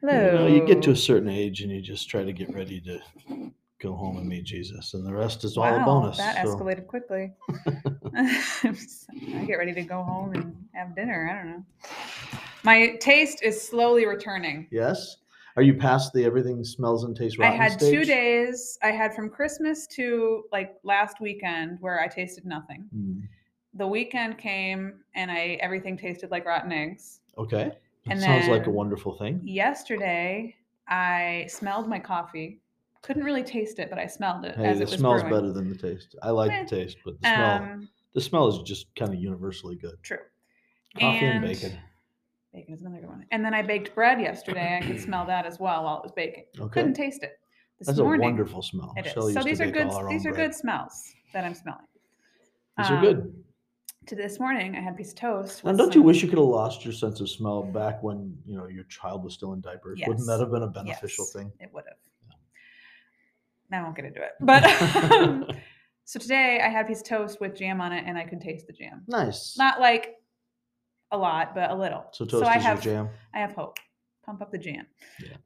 Hello. You know, you get to a certain age and you just try to get ready to go home and meet Jesus, and the rest is all a wow, bonus. that so- escalated quickly. I get ready to go home and have dinner. I don't know. My taste is slowly returning. Yes. Are you past the everything smells and tastes rotten? I had two days. I had from Christmas to like last weekend where I tasted nothing. Hmm, The weekend came and I everything tasted like rotten eggs. Okay. That And sounds like a wonderful thing. Yesterday, I smelled my coffee. Couldn't really taste it, but I smelled it Hey, as the it was smell's brewing. better than the taste. I like Eh, the taste, but the smell Um, the smell is just kind of universally good. true. Coffee and, And- bacon. Bacon is another good one. And then I baked bread yesterday. I could smell that as well while it was baking. Okay. Couldn't taste it. This That's morning, a wonderful smell. It is. So these are good. These are bread. good smells that I'm smelling. These are Um, good. To this morning, I had a piece of toast. And don't you wish you could have lost your sense of smell back when you know your child was still in diapers? Wouldn't that have been a beneficial Yes, thing? It would have. I won't get into it. But um, so today I had a piece of toast with jam on it, and I could taste the jam. Nice. Not like a lot, but a little. so toast I is have, your jam. I have hope. Pump up the jam.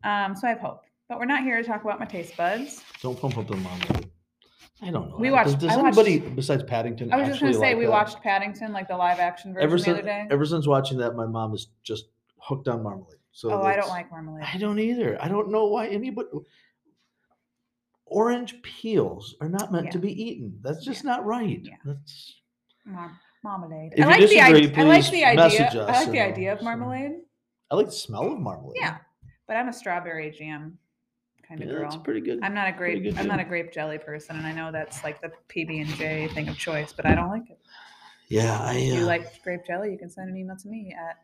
Um, so I have hope. But we're not here to talk about my taste buds. Don't pump up the marmalade. I don't know. We that. Does, watched- does I watched- anybody besides Paddington? I was just gonna actually say like we that? watched Paddington, like the live action version Ever the since other day. ever since watching that, my mom is just hooked on marmalade. So oh, I don't that's- like marmalade. I don't either. I don't know why anybody. Orange peels are not meant to be eaten. That's just Yeah. not right. Yeah. That's Mar- marmalade. If I you like the disagree, idea. I like please the message idea. I us like the and idea of so- marmalade. I like the smell of marmalade. Yeah, but I'm a strawberry jam kind of yeah, girl. pretty good. I'm not a grape. I'm not a grape jelly person, and I know that's like the PB and J thing of choice, but I don't like it. yeah, I. If Uh, you like grape jelly, you can send an email to me at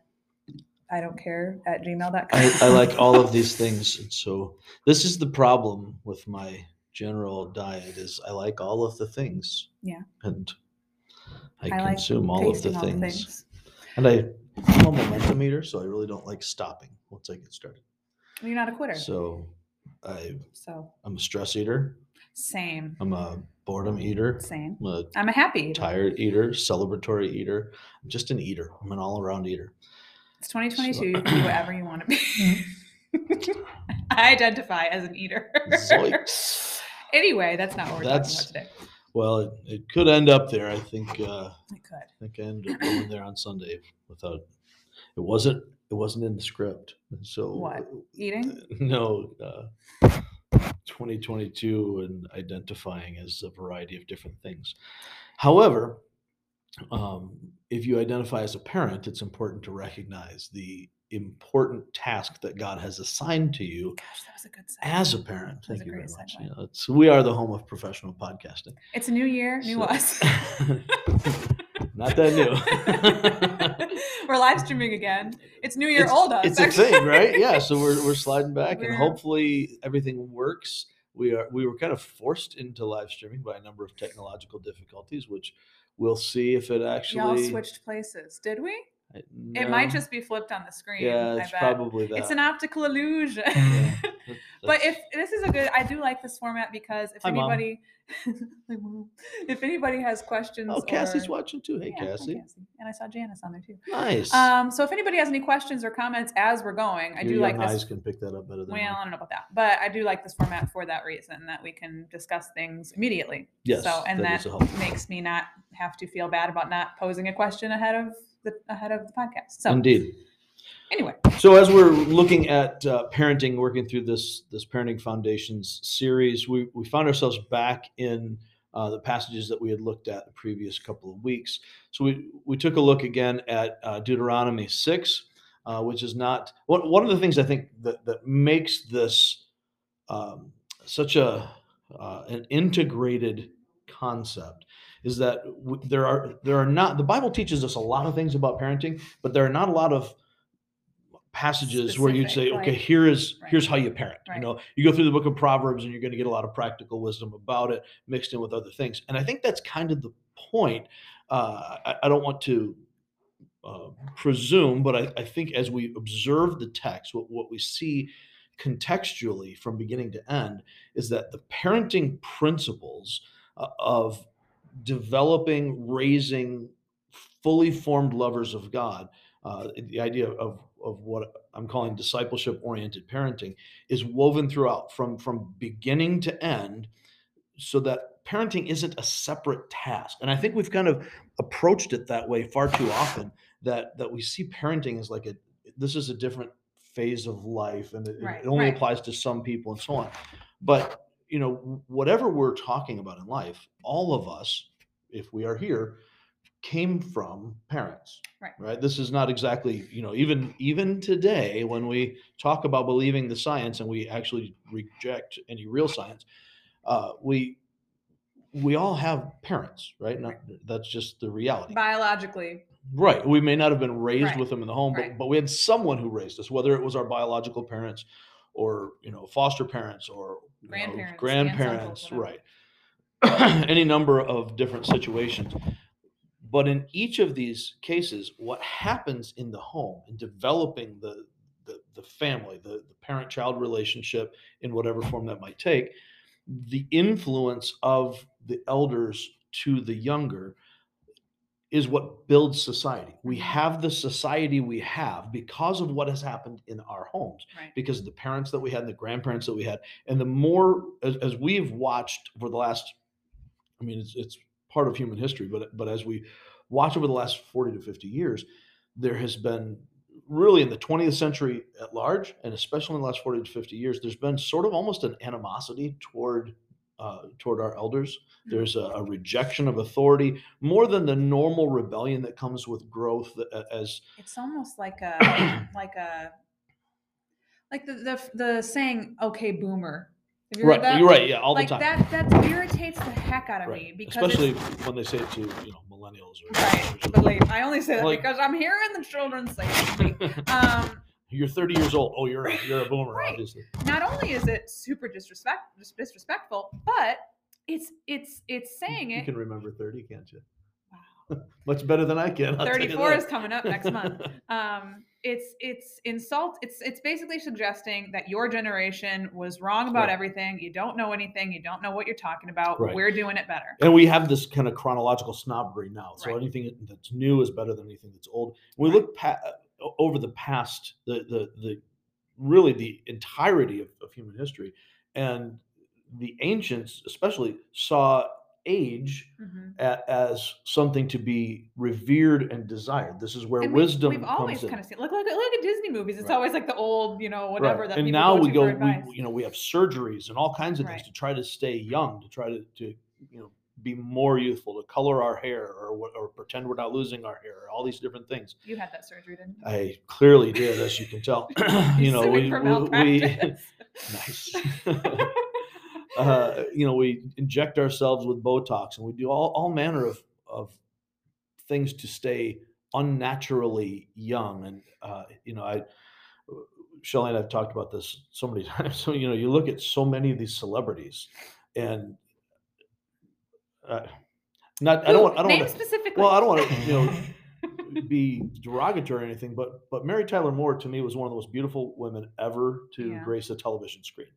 I don't care at gmail.com. I, I like all of these things, and so this is the problem with my general diet: is I like all of the things. Yeah. And I, I like consume all of the tasting all the things. things. And I, I'm a momentum eater, so I really don't like stopping once I get started. You're not a quitter. So I, So I'm a stress eater. same, I'm a boredom eater. same. I'm a I'm a happy. eater. tired eater, celebratory eater. I'm just an eater. I'm an all-around eater. It's 2022. You can be whatever you want to be. I identify as an eater. Zoinks. anyway, that's not what we're That's- talking about today. Well, it, it could end up there. I think. Uh, I could. I think I ended up going there on Sunday without. It wasn't. It wasn't in the script. So What? Eating? No. Uh, 2022 and identifying as a variety of different things. However, um, if you identify as a parent, it's important to recognize the important task that God has assigned to you Gosh, that was a good as a parent. Thank a you very much. segue. You know, it's, we are the home of professional podcasting. It's a new year, new So- us. Not that new. we're live streaming again. It's New Year, it's, old us. It's a actually. thing, right? Yeah. So we're we're sliding back, and We're- hopefully everything works. We are we were kind of forced into live streaming by a number of technological difficulties, which we'll see if it Y'all actually. switched places, did we? I- It might just be flipped on the screen. Yeah, it's probably that. It's an optical illusion. Yeah, but if this is a good, I do like this format because if Hi, anybody, if anybody has questions, oh, Cassie's or, watching too. Hey, Yeah, hi, Cassie. and I saw Janice on there too. Nice. Um, so if anybody has any questions or comments as we're going, I Your do like this. eyes can pick that up better than Well, I don't know about that, but I do like this format for that reason that we can discuss things immediately. Yes, So, and that that, is a help. makes me not have to feel bad about not posing a question ahead of the ahead of the podcast. So, Indeed. Anyway, So as we're looking at uh, parenting, working through this this parenting foundations series, we we found ourselves back in uh, the passages that we had looked at the previous couple of weeks. So we we took a look again at uh, Deuteronomy six, uh, which is not one one of the things I think that that makes this um, such a uh, an integrated concept is that there are there are not the Bible teaches us a lot of things about parenting, but there are not a lot of passages where you'd say, Specific, okay, here is Right. here's how you parent. You Right. know, you go through the book of Proverbs and you're going to get a lot of practical wisdom about it mixed in with other things. And I think that's kind of the point. Uh, I, I don't want to uh, presume, but I, I think as we observe the text, what, what we see contextually from beginning to end is that the parenting principles uh, of developing, raising fully formed lovers of God, uh, the idea of, of what I'm calling discipleship oriented parenting is woven throughout from from beginning to end so that parenting isn't a separate task. And I think we've kind of approached it that way far too often that that we see parenting as like a this is a different phase of life and it, it only right. applies to some people and so on. But you know, whatever we're talking about in life, all of us, if we are here, came from parents Right. right? This is not exactly you know even even today when we talk about believing the science and we actually reject any real science uh, we we all have parents right? Not, that's just the reality. Biologically, right we may not have been raised Right. with them in the home Right. but, but we had someone who raised us whether it was our biological parents or you know foster parents or you know, Grandparents, grandparents right. any number of different situations but in each of these cases what happens in the home in developing the the, the family the, the parent child relationship in whatever form that might take the influence of the elders to the younger is what builds society. We Mhm. have the society we have because of what has happened in our homes, right? because of the parents that we had and the grandparents that we had. And the more, as, as we've watched for the last, I mean, it's, it's part of human history, but, but as we watch over the last 40 to 50 years, there has been really in the 20th century at large, and especially in the last 40 to 50 years, there's been sort of almost an animosity toward uh, toward our elders. Mhm. There's a, a rejection of authority more than the normal rebellion that comes with growth as It's almost like a like a like the the the saying "Okay, boomer." You right that? you're right yeah all like the time that that irritates the heck out of right. me because especially when they say it to you know millennials or right. But like, I only say that Like- because I'm hearing the children say it. Um, you're 30 years old oh you're a, you're a boomer Right. obviously not only is it super disrespect disrespectful, but it's it's it's saying you it. You can remember 30 can't you. much better than i can I'll 34 is coming up next month. Um, it's it's insult. It's it's basically suggesting that your generation was wrong about Right. everything. You don't know anything. You don't know what you're talking about. Right. We're doing it better. and we have this kind of chronological snobbery now. So Right. anything that's new is better than anything that's old. We Right. look pa- over the past, the the the really the entirety of, of human history, and the ancients especially saw age Mhm. a, as something to be revered and desired. This is where And wisdom We've, always in. kind of seen look look look at Disney movies. It's Right. always like the old, you know, whatever Right. that and now go we go we, you know we have surgeries and all kinds of things to try to stay young to try to, to you know be more youthful to color our hair or or pretend we're not losing our hair all these different things You had that surgery, didn't you? i clearly did as you can tell you know we, we, we nice uh, you know we inject ourselves with botox and we do all, all manner of of things to stay unnaturally young and uh, you know i Shelly and I've talked about this so many times. So you know, you look at so many of these celebrities, and uh, not I don't want I don't Name to specifically. well I don't want to you know be derogatory or anything, but but Mary Tyler Moore to me was one of the most beautiful women ever to Yeah. grace a television screen.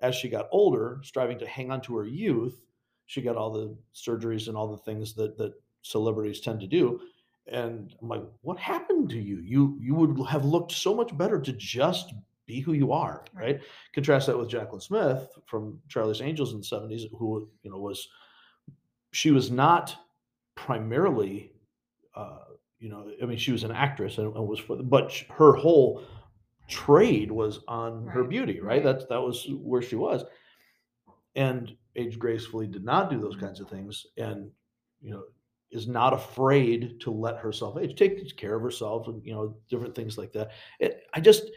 As she got older, striving to hang on to her youth, she got all the surgeries and all the things that that celebrities tend to do. And I'm like, what happened to you? You you would have looked so much better to just be who you are, Right. right? Contrast that with Jaclyn Smith from Charlie's Angels in the 70s, who you know was she was not primarily uh, you know, I mean, she was an actress and, and was for, but her whole trade was on her beauty, right? right. That's that was where she was, and age gracefully did not do those kinds of things, and you know, is not afraid to let herself age, take care of herself, and you know, different things like that. It, I just.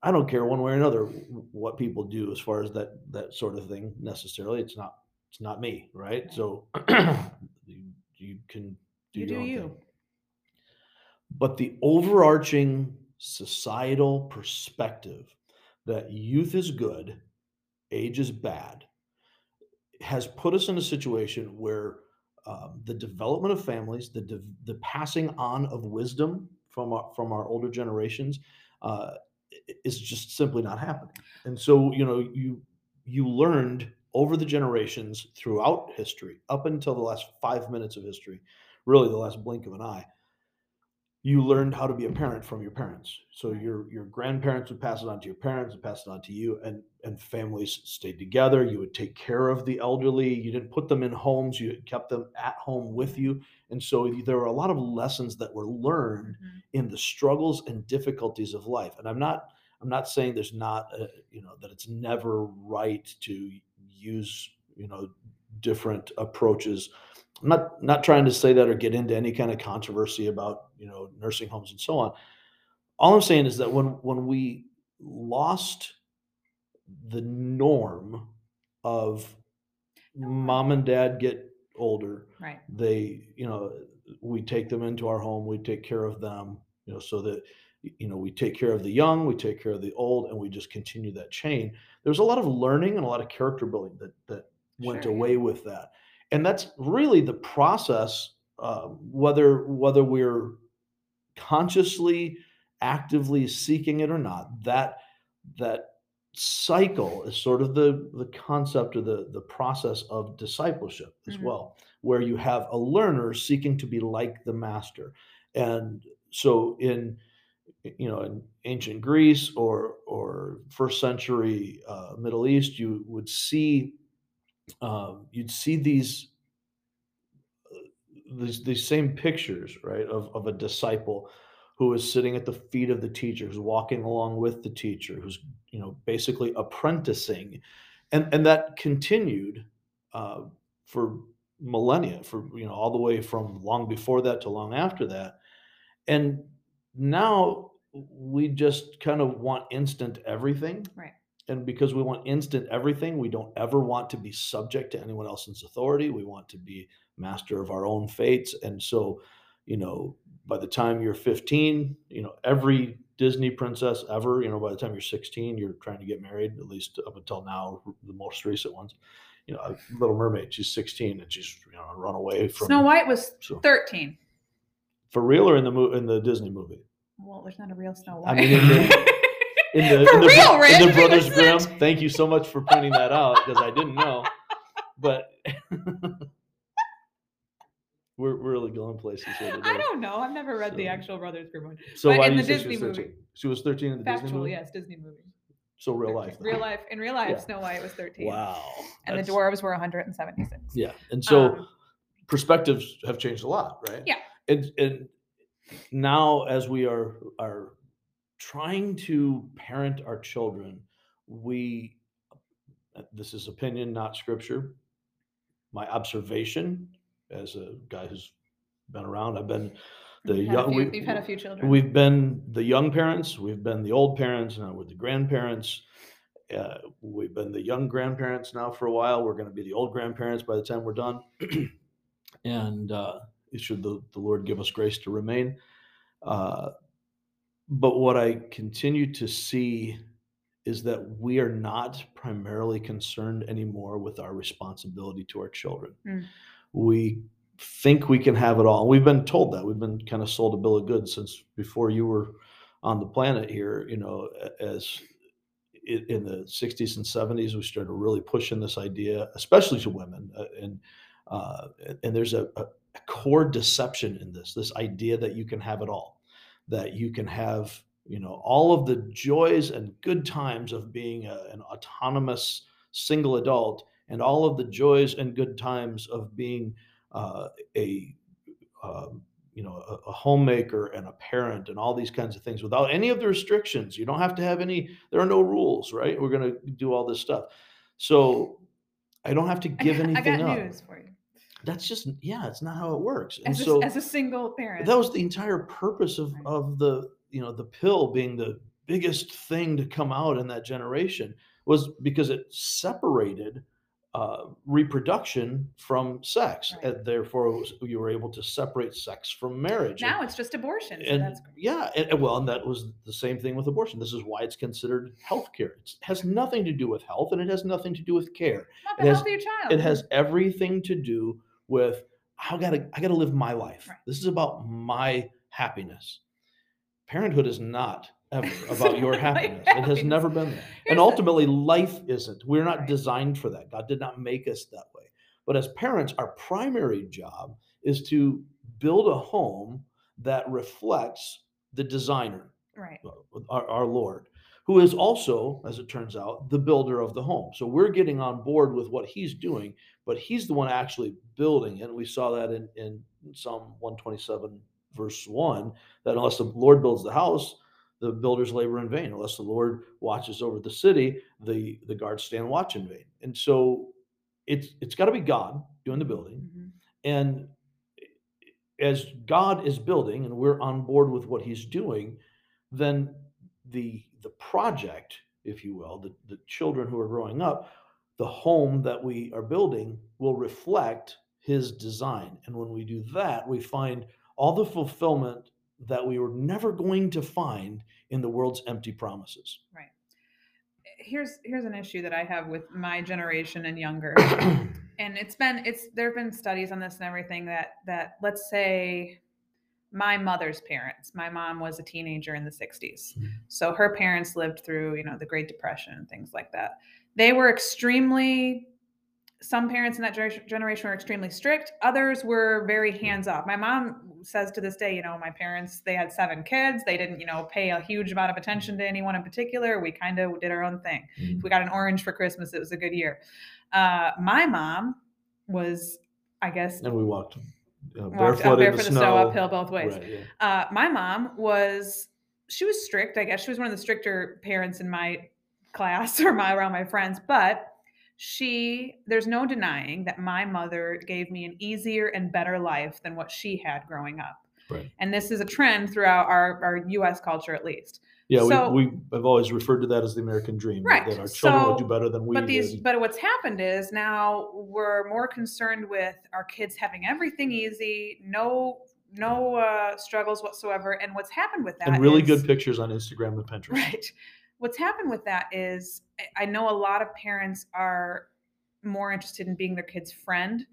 I don't care one way or another what people do as far as that that sort of thing necessarily. It's not it's not me, right? Right. So you, you can do You your do own you. thing. But the overarching societal perspective that youth is good, age is bad, has put us in a situation where um, the development of families, the de- the passing on of wisdom from our, from our older generations, uh, is just simply not happening. And so, you know, you you learned over the generations throughout history, up until the last five minutes of history, really the last blink of an eye, you learned how to be a parent from your parents. So your your grandparents would pass it on to your parents, and pass it on to you, and and families stayed together. You would take care of the elderly. You didn't put them in homes. You kept them at home with you. And so there were a lot of lessons that were learned Mhm. in the struggles and difficulties of life. And I'm not I'm not saying there's not a, you know that it's never right to use you know different approaches. I'm not not trying to say that or get into any kind of controversy about you know nursing homes and so on. All I'm saying is that when when we lost the norm of mom and dad get older Right. they you know we take them into our home we take care of them you know so that you know we take care of the young we take care of the old and we just continue that chain there's a lot of learning and a lot of character building that that went Sure, yeah. away with that and that's really the process uh, whether whether we're consciously actively seeking it or not that that cycle is sort of the the concept or the the process of discipleship as Mhm. well where you have a learner seeking to be like the master and so in you know in ancient greece or or first century uh, middle east you would see um, you'd see these these these same pictures, right, of of a disciple who is sitting at the feet of the teacher, who's walking along with the teacher, who's you know basically apprenticing, and and that continued uh, for millennia, for you know all the way from long before that to long after that, and now we just kind of want instant everything Right. and because we want instant everything, we don't ever want to be subject to anyone else's authority. We want to be master of our own fates. And so, you know, by the time you're 15, you know, every Disney princess ever, you know, by the time you're 16, you're trying to get married, at least up until now, the most recent ones. You know, Little Mermaid, she's 16 and she's, you know, run away from Snow White was So, 13. for real or in the mo- in the Disney movie? Well, there's not a real Snow White. I mean, in the- In the, For in the, real, in the Brothers Grimm. Thank you so much for pointing that out because I didn't know. But we're, we're really going places here today. I don't know. I've never read the actual Brothers Grimm one. So but why in the say she Disney movie. She was 13 in the Disney movie? yes, Disney movie. So real 13. life. then. Real life. In real life, Yeah. Snow White was 13. Wow. And the dwarves were 176. Yeah. And so Um, perspectives have changed a lot, right? Yeah. And, and now as we are are trying to parent our children, we this is opinion, not scripture. My observation as a guy who's been around, I've been the had young few, we- you've had a few children. We've been the young parents, we've been the old parents, now we're the grandparents. Uh, we've been the young grandparents now for a while. We're going to be the old grandparents by the time we're done. and uh, should the, the Lord give us grace to remain. Uh, but what I continue to see is that we are not primarily concerned anymore with our responsibility to our children. Mm. We think we can have it all. We've been told that. We've been kind of sold a bill of goods since before you were on the planet here, you know, as in the 60s and 70s, we started really pushing this idea, especially to women. uh, And uh, and there's a, a core deception in this this idea that you can have it all, that you can have you know all of the joys and good times of being a, an autonomous single adult, and all of the joys and good times of being uh, a um, you know a, a homemaker and a parent and all these kinds of things without any of the restrictions. You don't have to have any. There are no rules, right? We're going to do all this stuff, so I don't have to I give got- anything I got up. news for you. That's just yeah, it's not how it works. And As, so as a single parent. that was the entire purpose of of the you know the pill being the biggest thing to come out in that generation was because it separated uh, reproduction from sex, Right. and therefore was, you were able to separate sex from marriage. And- now it's just abortion. So and that's yeah, and, and well, and that was the same thing with abortion. This is why it's considered health care. It has nothing to do with health, and it has nothing to do with care. Not it the has- health of your child. It has everything to do with I gotta I gotta live my life. Right. This is about my happiness. Parenthood is not ever about your happiness. It has never been there. And ultimately, life isn't. We're not Right. designed for that. God did not make us that way. But as parents, our primary job is to build a home that reflects the designer, Right. our, our Lord, who is also, as it turns out, the builder of the home. So we're getting on board with what he's doing, but he's the one actually building it. And we saw that in, in Psalm 127, verse 1, that unless the Lord builds the house, the builders labor in vain. Unless the Lord watches over the city, the, the guards stand watch in vain. And so it's it's got to be God doing the building. Mhm. And as God is building and we're on board with what he's doing, then the the project, if you will, the, the children who are growing up, the home that we are building will reflect his design. And when we do that, we find all the fulfillment that we were never going to find in the world's empty promises. Right. Here's here's an issue that I have with my generation and younger. and it's been it's there have been studies on this and everything that that let's say my mother's parents my mom was a teenager in the 60s Mhm. so her parents lived through you know the great depression and things like that they were extremely some parents in that generation were extremely strict others were very hands off my mom says to this day you know my parents they had seven kids. They didn't you know pay a huge amount of attention to anyone in particular. We kind of did our own thing. If we got an orange for christmas it was a good year. Uh, my mom was i guess and we walked uh, walked barefoot, in the the snow. uphill both ways. Right, yeah. uh, my mom was she was strict i guess. She was one of the stricter parents in my class or my around my friends but she there's no denying that my mother gave me an easier and better life than what she had growing up Right. and this is a trend throughout our, our us culture at least Yeah, So- we, we have always referred to that as the American dream. that- Right, That our children so- do better than we but these did. but what's happened is now we're more concerned with our kids having everything easy no no uh, struggles whatsoever and what's happened with that and really is- good pictures on Instagram and Pinterest. Right. What's happened with that is I- know a lot of parents are more interested in being their kid's friend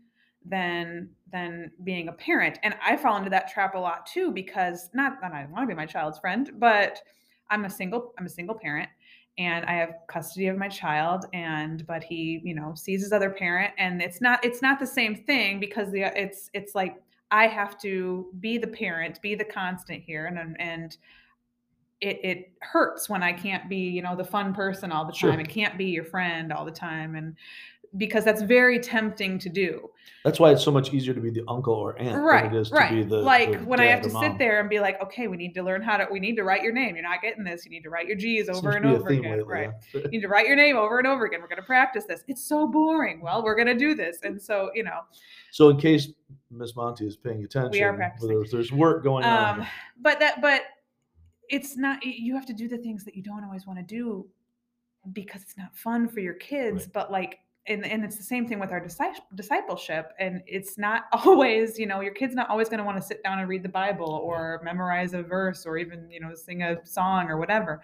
than than being a parent. And I fall into that trap a lot too because not that I want to be my child's friend, but I'm a single I'm a single parent and I have custody of my child and but he, you know, sees his other parent and it's not it's not the same thing because the it's it's like I have to be the parent, be the constant here and and it, it hurts when I can't be, you know, the fun person all the Sure. time. It can't be your friend all the time. And because that's very tempting to do. That's why it's so much easier to be the uncle or aunt right. than it is to right. be the like the when I have to or sit there and be like, okay, we need to learn how to, we need to write your name. You're not getting this. You need to write your G's over to and over again. lately, right. yeah. You need to write your name over and over again. We're going to practice this. It's so boring. Well, we're going to do this. And so, you know, So in case Miss Monty is paying attention, we are practicing. there's, there's work going on. um but that but it's not you have to do the things that you don't always want to do because it's not fun for your kids Right. but like and, and it's the same thing with our discipleship and it's not always you know your kid's not always going to want to sit down and read the bible or memorize a verse or even you know sing a song or whatever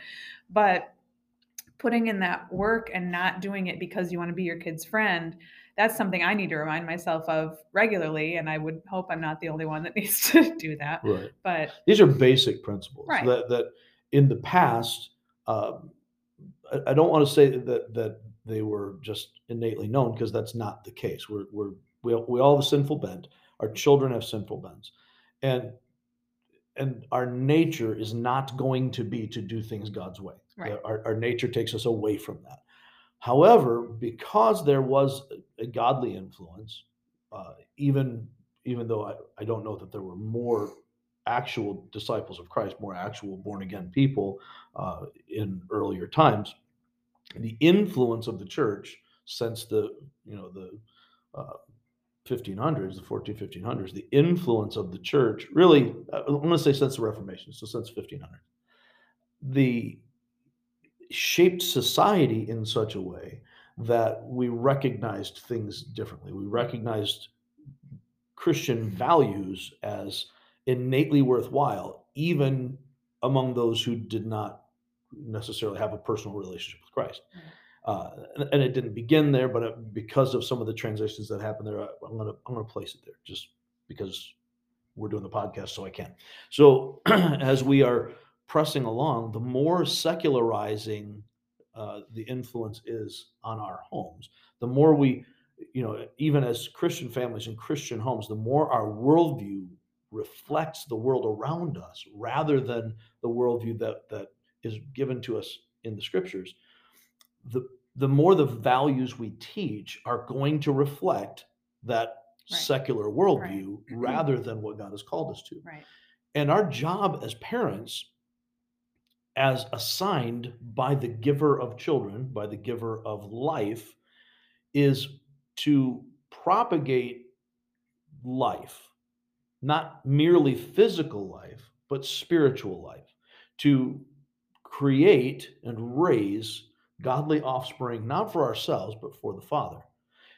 but putting in that work and not doing it because you want to be your kid's friend that's something i need to remind myself of regularly and i would hope i'm not the only one that needs to do that right. but These are basic principles Right. that that in the past, um, I, I don't want to say that that they were just innately known because that's not the case. We're we're we all, we all have a sinful bent. Our children have sinful bends. and and our nature is not going to be to do things God's way. Right. Our, our nature takes us away from that. However, because there was a, godly influence, uh, even even though I, I don't know that there were more actual disciples of Christ, more actual born again people uh, in earlier times, the influence of the church since the you know the uh, 1500s, the 14, 1500s, the influence of the church really, uh, I'm going to say since the Reformation, so since 1500, the shaped society in such a way that we recognized things differently. We recognized Christian values as innately worthwhile, even among those who did not necessarily have a personal relationship with Christ. Uh, and, and it didn't begin there, but it, because of some of the transitions that happened there, I, I'm gonna I'm gonna place it there just because we're doing the podcast, so I can. So as we are pressing along, the more secularizing uh, the influence is on our homes, the more we, you know, even as Christian families and Christian homes, the more our worldview reflects the world around us rather than the worldview that that is given to us in the scriptures, the the more the values we teach are going to reflect that Right. secular worldview rather than what God has called us to. Right. And our job as parents, as assigned by the giver of children, by the giver of life, is to propagate life, not merely physical life, but spiritual life, to create and raise godly offspring, not for ourselves, but for the Father.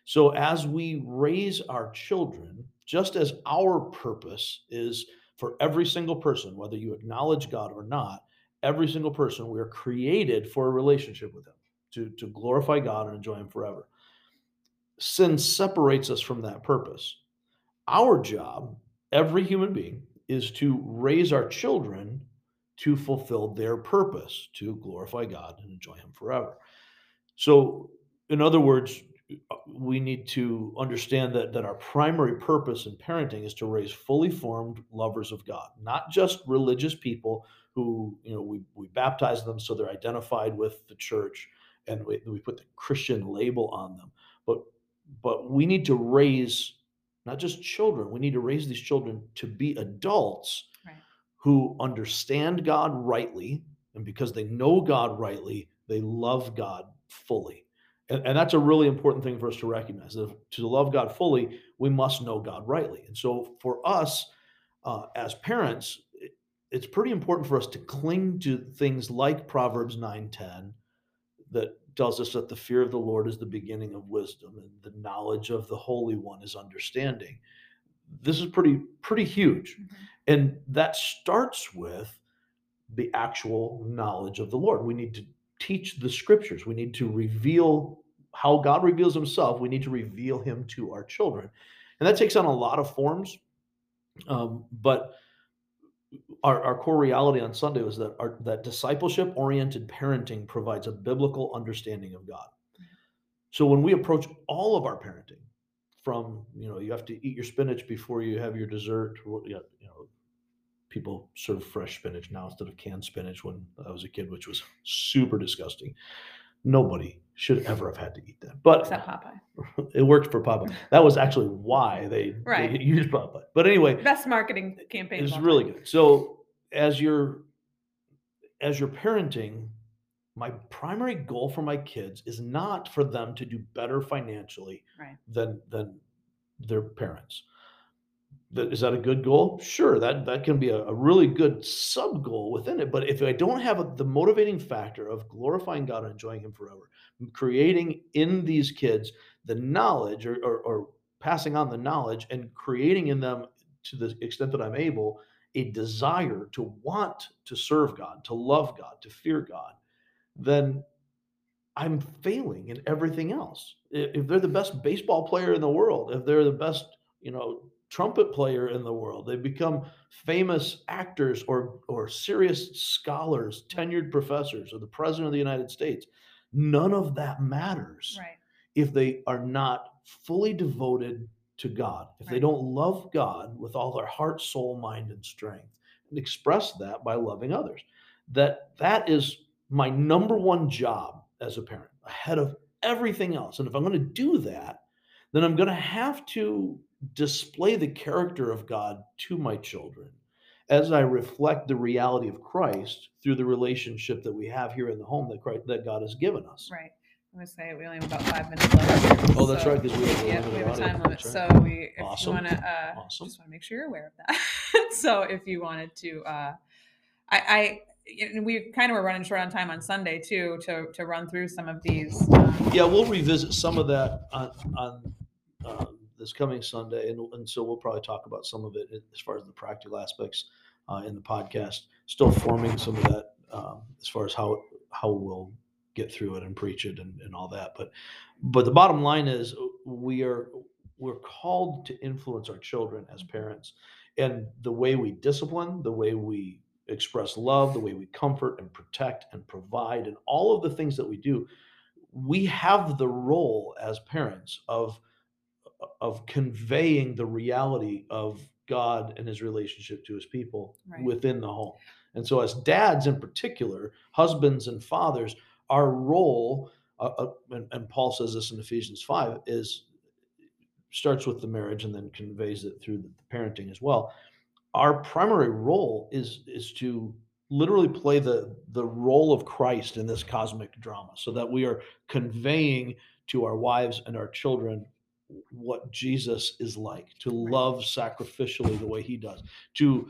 So as we raise our children, just as our purpose is for every single person, whether you acknowledge God or not, every single person, we are created for a relationship with Him to, to glorify God and enjoy Him forever. Sin separates us from that purpose. Our job, every human being, is to raise our children to fulfill their purpose, to glorify God and enjoy Him forever. So, in other words, we need to understand that that our primary purpose in parenting is to raise fully formed lovers of God, not just religious people who you know we we baptize them so they're identified with the church and we, we put the Christian label on them, but but we need to raise not just children, we need to raise these children to be adults Right. who understand God rightly, and because they know God rightly, they love God fully. And, and that's a really important thing for us to recognize. That to love God fully, we must know God rightly. And so for us uh, as parents, it's pretty important for us to cling to things like Proverbs 9:10 that tells us that the fear of the Lord is the beginning of wisdom and the knowledge of the Holy One is understanding. This is pretty pretty huge. Mhm. And that starts with the actual knowledge of the Lord. We need to teach the scriptures. We need to reveal how God reveals himself. We need to reveal him to our children. And that takes on a lot of forms. Um, but our, our core reality on Sunday was that our, that discipleship oriented parenting provides a biblical understanding of God. Mm-hmm. So when we approach all of our parenting, from you know you have to eat your spinach before you have your dessert, or, you know, you know, people serve fresh spinach now instead of canned spinach when I was a kid, which was super disgusting. Nobody should ever have had to eat that, but Except Popeye. it worked for Popeye. That was actually why they, Right. they used Popeye. But anyway, Best marketing campaign. it's really good. So as you're as you're parenting, my primary goal for my kids is not for them to do better financially Right. than than their parents. Is that a good goal? Sure, that that can be a, a really good sub goal within it. But if I don't have a, the motivating factor of glorifying God and enjoying Him forever, creating in these kids the knowledge or, or, or passing on the knowledge and creating in them to the extent that I'm able a desire to want to serve God, to love God, to fear God, then I'm failing in everything else. If they're the best baseball player in the world, if they're the best, you know, trumpet player in the world, they become famous actors or or serious scholars, tenured professors, or the president of the United States. None of that matters Right. if they are not fully devoted to God, if they don't love God with all their heart, soul, mind, and strength, and express that by loving others. That that is my number one job as a parent, ahead of everything else. And if I'm going to do that, then I'm going to have to display the character of God to my children as I reflect the reality of Christ through the relationship that we have here in the home that Christ, that God has given us. Right. I'm gonna say we only have about five minutes left. Oh, that's so- right, 'cause we have a yeah, we have a time limit. that's So we, if Awesome. you wanna, uh, Awesome. just wanna make sure you're aware of that. so if you wanted to, uh, I, I, we kind of were running short on time on Sunday too to to run through some of these. Um, Yeah, we'll revisit some of that on, on um, this coming Sunday, and, and so we'll probably talk about some of it as far as the practical aspects uh, in the podcast. Still forming some of that um, as far as how how we'll get through it and preach it and, and all that. But but the bottom line is we are we're called to influence our children as parents, and the way we discipline, the way we express love, the way we comfort and protect and provide, and all of the things that we do we have the role as parents of of conveying the reality of God and his relationship to his people Right. within the home. And so, as dads in particular, husbands and fathers, our role, uh, uh, and, and Paul says this in Ephesians 5, is starts with the marriage and then conveys it through the parenting as well. Our primary role is is to literally play the the role of Christ in this cosmic drama so that we are conveying to our wives and our children what Jesus is like to love sacrificially the way he does to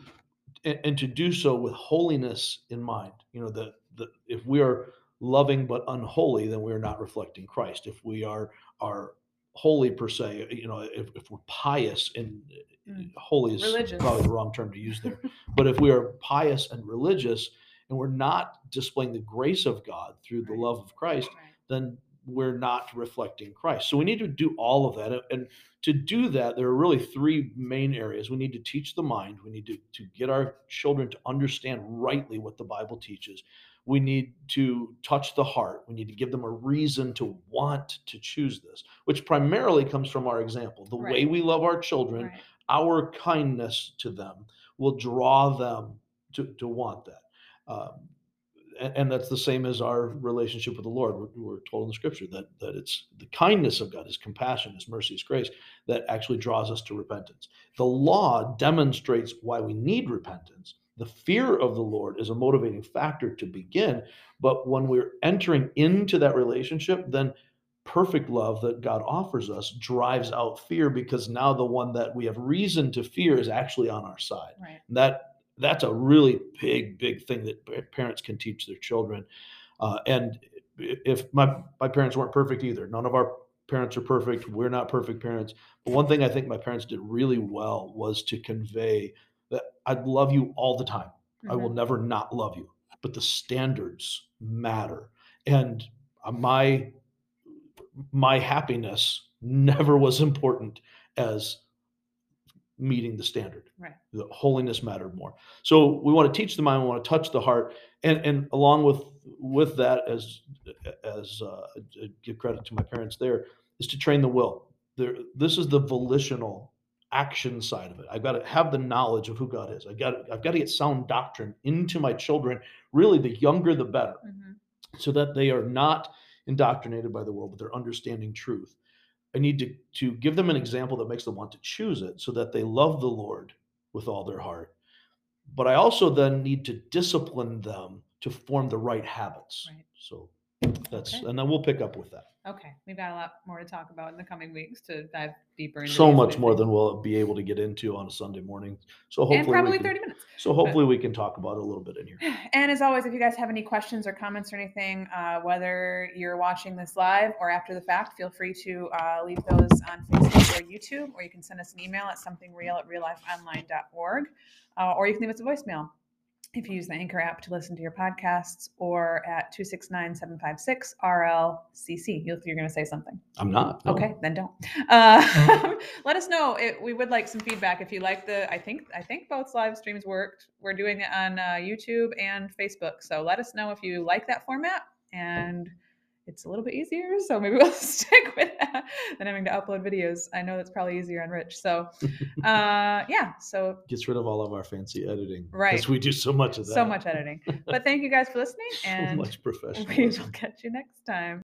and, and to do so with holiness in mind you know that the, if we are loving but unholy then we are not reflecting Christ if we are are holy per se you know if, if we're pious and Mm. holy is Religious. probably the wrong term to use there but if we are pious and religious and we're not displaying the grace of God through the love of Christ, Right. then we're not reflecting Christ. So we need to do all of that. And to do that, there are really three main areas. We need to teach the mind, we need to, to get our children to understand rightly what the Bible teaches. We need to touch the heart. We need to give them a reason to want to choose this, which primarily comes from our example. The way we love our children, Right. our kindness to them will draw them to, to want that. Um, and, that's the same as our relationship with the Lord. We're, we're told in the scripture that, that it's the kindness of God, his compassion, his mercy, his grace that actually draws us to repentance. The law demonstrates why we need repentance. The fear of the Lord is a motivating factor to begin. But when we're entering into that relationship, then perfect love that God offers us drives out fear because now the one that we have reason to fear is actually on our side. Right. That that's a really big, big thing that parents can teach their children. Uh, and if my my parents weren't perfect either, none of our parents are perfect. We're not perfect parents. But one thing I think my parents did really well was to convey that I love you all the time. I will Mhm. never not love you, but the standards matter. And uh, my my happiness never was important as meeting the standard. Right. The holiness mattered more. So we want to teach the mind, we want to touch the heart, and and along with with that, as as uh, give credit to my parents there, is to train the will. There, this is the volitional action side of it. I've got to have the knowledge of who God is. I got I've got to get sound doctrine into my children. Really, the younger the better Mhm. so that they are not indoctrinated by the world, but they're understanding truth. I need to, to give them an example that makes them want to choose it so that they love the Lord with all their heart. But I also then need to discipline them to form the right habits. Right. So that's, Okay. and then we'll pick up with that. Okay, we've got a lot more to talk about in the coming weeks to dive deeper into So these much more than we'll be able to get into on a Sunday morning. So and hopefully, probably can, 30 minutes. so hopefully we can talk about it a little bit in here. And as always, if you guys have any questions or comments or anything, uh, whether you're watching this live or after the fact, feel free to uh, leave those on Facebook or YouTube, or you can send us an email at somethingreal at reallifeonline.org, uh, or you can leave us a voicemail if you use the Anchor app to listen to your podcasts, or at 269 756 RLCC. You're, you're going to say something. I'm not. no. Okay, then don't. Uh, let us know. It, we would like some feedback if you like the. I think I think both live streams worked. We're doing it on uh, YouTube and Facebook. So let us know if you like that format, and it's a little bit easier. So maybe we'll stick with that than having to upload videos. I know that's probably easier on Rich. So uh, yeah. So Gets rid of all of our fancy editing. Right. Because we do so much of that. so much editing. But thank you guys for listening, so and much We will catch you next time.